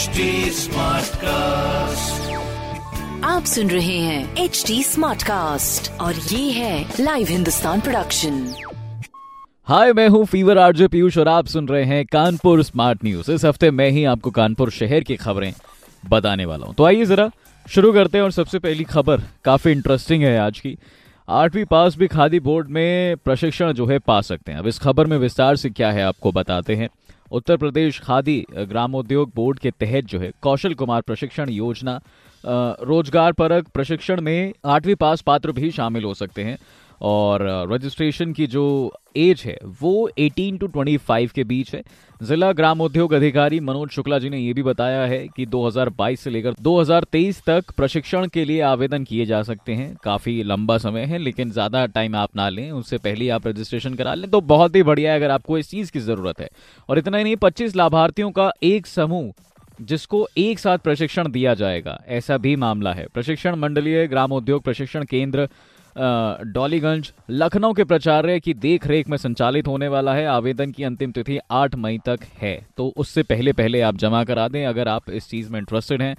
HD Smartcast. आप सुन रहे हैं एच डी स्मार्ट कास्ट और ये है लाइव हिंदुस्तान प्रोडक्शन हाय मैं हूँ फीवर आरजे पीयूष और आप सुन रहे हैं कानपुर स्मार्ट न्यूज़ इस हफ़्ते मैं ही आपको कानपुर शहर की खबरें बताने वाला हूँ। तो आइए जरा शुरू करते हैं और सबसे पहली खबर काफ़ी इंटरेस्टिंग है आज की। आठवीं पास भी खादी बोर्ड में प्रशिक्षण जो है पा सकते हैं। अब इस खबर में विस्तार से क्या है आपको बताते हैं। उत्तर प्रदेश खादी ग्रामोद्योग बोर्ड के तहत जो है, कौशल कुमार प्रशिक्षण योजना रोज़गार परक प्रशिक्षण में आठवीं पास पात्र भी शामिल हो सकते हैं। और रजिस्ट्रेशन की जो एज है, वो 18 टू 25 के बीच है। जिला ग्राम उद्योग अधिकारी मनोज शुक्ला जी ने यह भी बताया है कि 2022 से लेकर 2023 तक प्रशिक्षण के लिए आवेदन किए जा सकते हैं। काफ़ी लंबा समय है, लेकिन ज़्यादा टाइम आप ना लें, उससे पहले आप रजिस्ट्रेशन करा लें तो बहुत ही बढ़िया है अगर आपको इस चीज़ की ज़रूरत है। और इतना ही नहीं, पच्चीस लाभार्थियों का एक समूह, जिसको एक साथ प्रशिक्षण दिया जाएगा, ऐसा भी मामला है। प्रशिक्षण मंडलीय ग्रामोद्योग प्रशिक्षण केंद्र डॉलीगंज, लखनऊ के प्रचार्य की देख रेख में संचालित होने वाला है। आवेदन की अंतिम तिथि 8 मई तक है। तो उससे पहले पहले आप जमा करा दें, अगर आप इस चीज़ में इंटरेस्टेड हैं।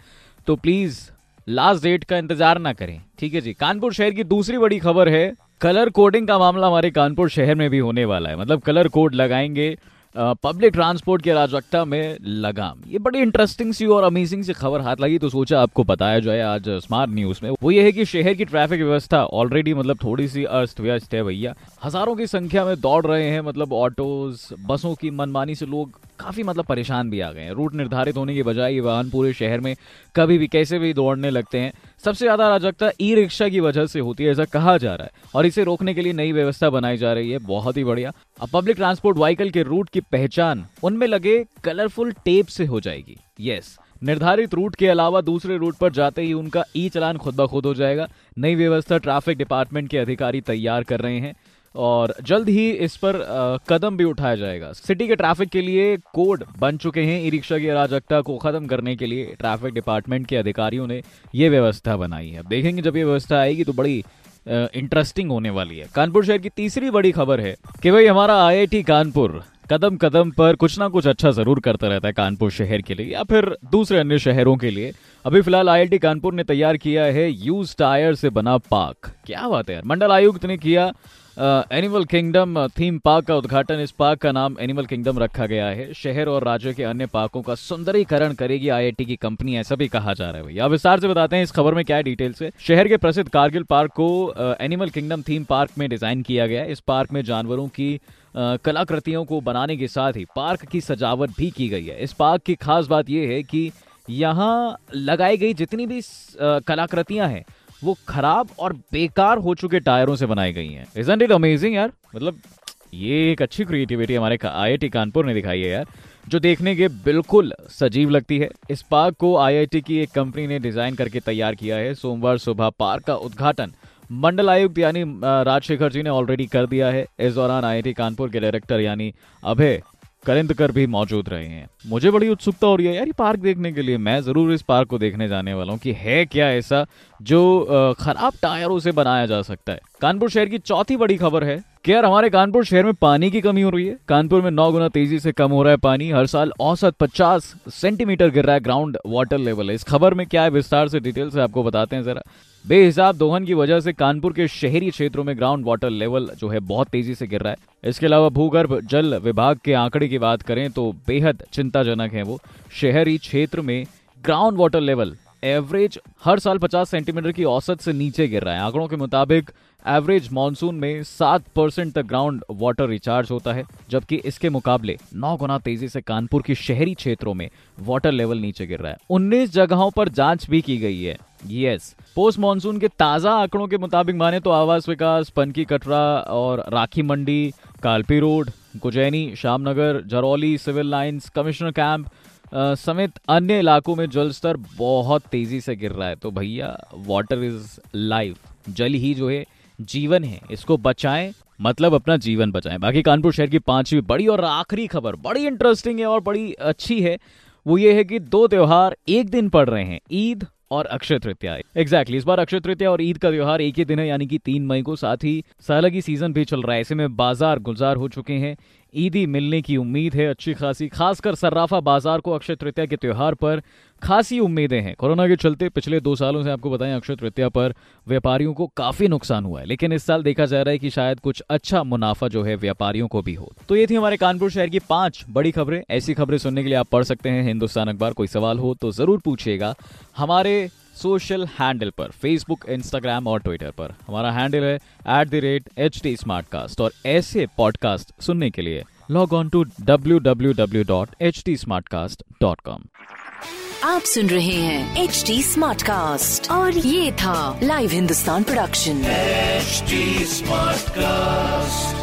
तो प्लीज़ लास्ट डेट का इंतज़ार ना करें। ठीक है जी? कानपुर शहर की दूसरी बड़ी खबर है कलर कोडिंग का मामला हमारे कानपुर शहर में भी होने वाला है। मतलब कलर कोड लगाएँगे पब्लिक ट्रांसपोर्ट की अराजकता में लगाम। ये बड़ी इंटरेस्टिंग सी और अमेजिंग सी खबर हाथ लगी तो सोचा आपको बताया जाए आज स्मार्ट न्यूज़ में। वो ये है कि शहर की ट्रैफ़िक व्यवस्था ऑलरेडी मतलब थोड़ी सी अस्त व्यस्त है भैया। हज़ारों की संख्या में दौड़ रहे हैं मतलब ऑटोज बसों की मनमानी से लोग काफ़ी मतलब परेशान भी आ गए हैं। रूट निर्धारित होने की बजाय ये वाहन पूरे शहर में कभी भी कैसे भी दौड़ने लगते हैं। सबसे ज़्यादा अराजकता ई रिक्शा की वजह से होती है, ऐसा कहा जा रहा है। और इसे रोकने के लिए नई व्यवस्था बनाई जा रही है। बहुत ही बढ़िया। अब पब्लिक ट्रांसपोर्ट व्हीकल के रूट की पहचान उनमें लगे कलरफुल टेप से हो जाएगी। यस, निर्धारित रूट के अलावा दूसरे रूट पर जाते ही उनका ई चलान खुद ब खुद हो जाएगा। नई व्यवस्था ट्रैफ़िक डिपार्टमेंट के अधिकारी तैयार कर रहे हैं। और जल्द ही इस पर कदम भी उठाया जाएगा। सिटी के ट्रैफ़िक के लिए कोड बन चुके हैं। ई रिक्शा की अराजकता को खत्म करने के लिए ट्रैफ़िक डिपार्टमेंट के अधिकारियों ने ये व्यवस्था बनाई है। देखेंगे जब ये व्यवस्था आएगी तो बड़ी इंटरेस्टिंग होने वाली है। कानपुर शहर की तीसरी बड़ी खबर है कि भाई हमारा आईआईटी कानपुर कदम कदम पर कुछ ना कुछ अच्छा ज़रूर करता रहता है कानपुर शहर के लिए या फिर दूसरे अन्य शहरों के लिए। अभी फ़िलहाल आईआईटी कानपुर ने तैयार किया है यूज़ टायर से बना पार्क। क्या बात है यार, मंडल आयुक्त ने किया एनिमल किंगडम थीम पार्क का उद्घाटन। इस पार्क का नाम एनिमल किंगडम रखा गया है। शहर और राज्य के अन्य पार्कों का सुंदरीकरण करेगी आईआईटी की कंपनी ऐसा भी कहा जा रहा है भैया। विस्तार से बताते हैं इस खबर में क्या है शहर के प्रसिद्ध कारगिल पार्क को एनिमल किंगडम थीम पार्क में डिज़ाइन किया गया है। इस पार्क में जानवरों की कलाकृतियों को बनाने के साथ ही पार्क की सजावट भी की गई है। इस पार्क की खास बात यह है कि यहाँ लगाई गई जितनी भी कलाकृतियाँ हैं वो खराब और बेकार हो चुके टायरों से बनाई गई हैं। इजंट इट अमेजिंग यार? मतलब ये एक अच्छी क्रिएटिविटी हमारे आईआईटी कानपुर ने दिखाई है यार, जो देखने के बिल्कुल सजीव लगती है। इस पार्क को आईआईटी की एक कंपनी ने डिज़ाइन करके तैयार किया है। सोमवार सुबह पार्क का उद्घाटन मंडल आयुक्त यानी राजशेखर जी ने ऑलरेडी कर दिया है। इस दौरान आईआईटी कानपुर के डायरेक्टर यानी अभय करिंदकर भी मौजूद रहे हैं। मुझे बड़ी उत्सुकता हो रही है। यार, ये पार्क देखने के लिए मैं ज़रूर इस पार्क को देखने जाने वाला हूँ कि है क्या ऐसा जो खराब टायरों से बनाया जा सकता है। कानपुर शहर की चौथी बड़ी खबर है कि यार हमारे कानपुर शहर में पानी की कमी हो रही है। कानपुर में नौ गुना तेज़ी से कम हो रहा है पानी। हर साल औसत 50 सेंटीमीटर गिर रहा है ग्राउंड वाटर लेवल इस खबर में क्या है विस्तार से डिटेल से आपको बताते हैं जरा। बेहिसाब दोहन की वजह से कानपुर के शहरी क्षेत्रों में ग्राउंड वाटर लेवल जो है बहुत तेज़ी से गिर रहा है। इसके अलावा भूगर्भ जल विभाग के आंकड़े की बात करें तो बेहद चिंताजनक है वो। शहरी क्षेत्र में ग्राउंड वाटर लेवल एवरेज हर साल 50 सेंटीमीटर की औसत से नीचे गिर रहा है। आंकड़ों के मुताबिक एवरेज मानसून में सात परसेंट तक ग्राउंड वाटर रिचार्ज होता है, जबकि इसके मुकाबले नौ गुना तेज़ी से कानपुर की शहरी क्षेत्रों में वाटर लेवल नीचे गिर रहा है। उन्नीस जगहों पर जाँच भी की गई है। यस, पोस्ट मानसून के ताज़ा आंकड़ों के मुताबिक माने तो आवास विकास, पनकी कटरा और Rakhi Mandi, Kalpi road Gujaini Shyamnagar Jarauli, civil lines, commissioner camp समेत अन्य इलाकों में जल स्तर बहुत तेज़ी से गिर रहा है। तो भैया वाटर इज़ लाइफ जल ही जो है, जीवन है। इसको बचाएँ मतलब अपना जीवन बचाएँ। बाकी कानपुर शहर की पांचवी बड़ी और आखिरी खबर, बड़ी इंटरेस्टिंग है और बड़ी अच्छी है। वो ये है कि दो त्योहार एक दिन पड़ रहे हैं, ईद और अक्षय तृतीया। एग्जैक्टली इस बार अक्षय तृतीया और ईद का त्योहार एक ही दिन है, यानी कि तीन मई को। साथ ही साल की सीज़न भी चल रहा है। ऐसे में बाज़ार गुलजार हो चुके हैं। ईदी मिलने की उम्मीद है, अच्छी खासी, खासकर सर्राफा बाज़ार को अक्षय तृतीया के त्यौहार पर खासी उम्मीदें हैं। कोरोना के चलते पिछले दो सालों से आपको बताएँ, अक्षय तृतीया पर व्यापारियों को काफ़ी नुकसान हुआ है, लेकिन इस साल देखा जा रहा है कि शायद कुछ अच्छा मुनाफा जो है व्यापारियों को भी हो। तो ये थी हमारे कानपुर शहर की पाँच बड़ी खबरें। ऐसी खबरें सुनने के लिए आप पढ़ सकते हैं, हिंदुस्तान अखबार। कोई सवाल हो तो ज़रूर पूछिएगा। हमारे सोशल हैंडल पर फेसबुक इंस्टाग्राम और ट्विटर पर। हमारा हैंडल है at the rate H T और ऐसे पॉडकास्ट सुनने के लिए log on to W W W dot H T com आप सुन रहे हैं एच डी स्मार्ट कास्ट और ये था live Hindustan production smart Smartcast.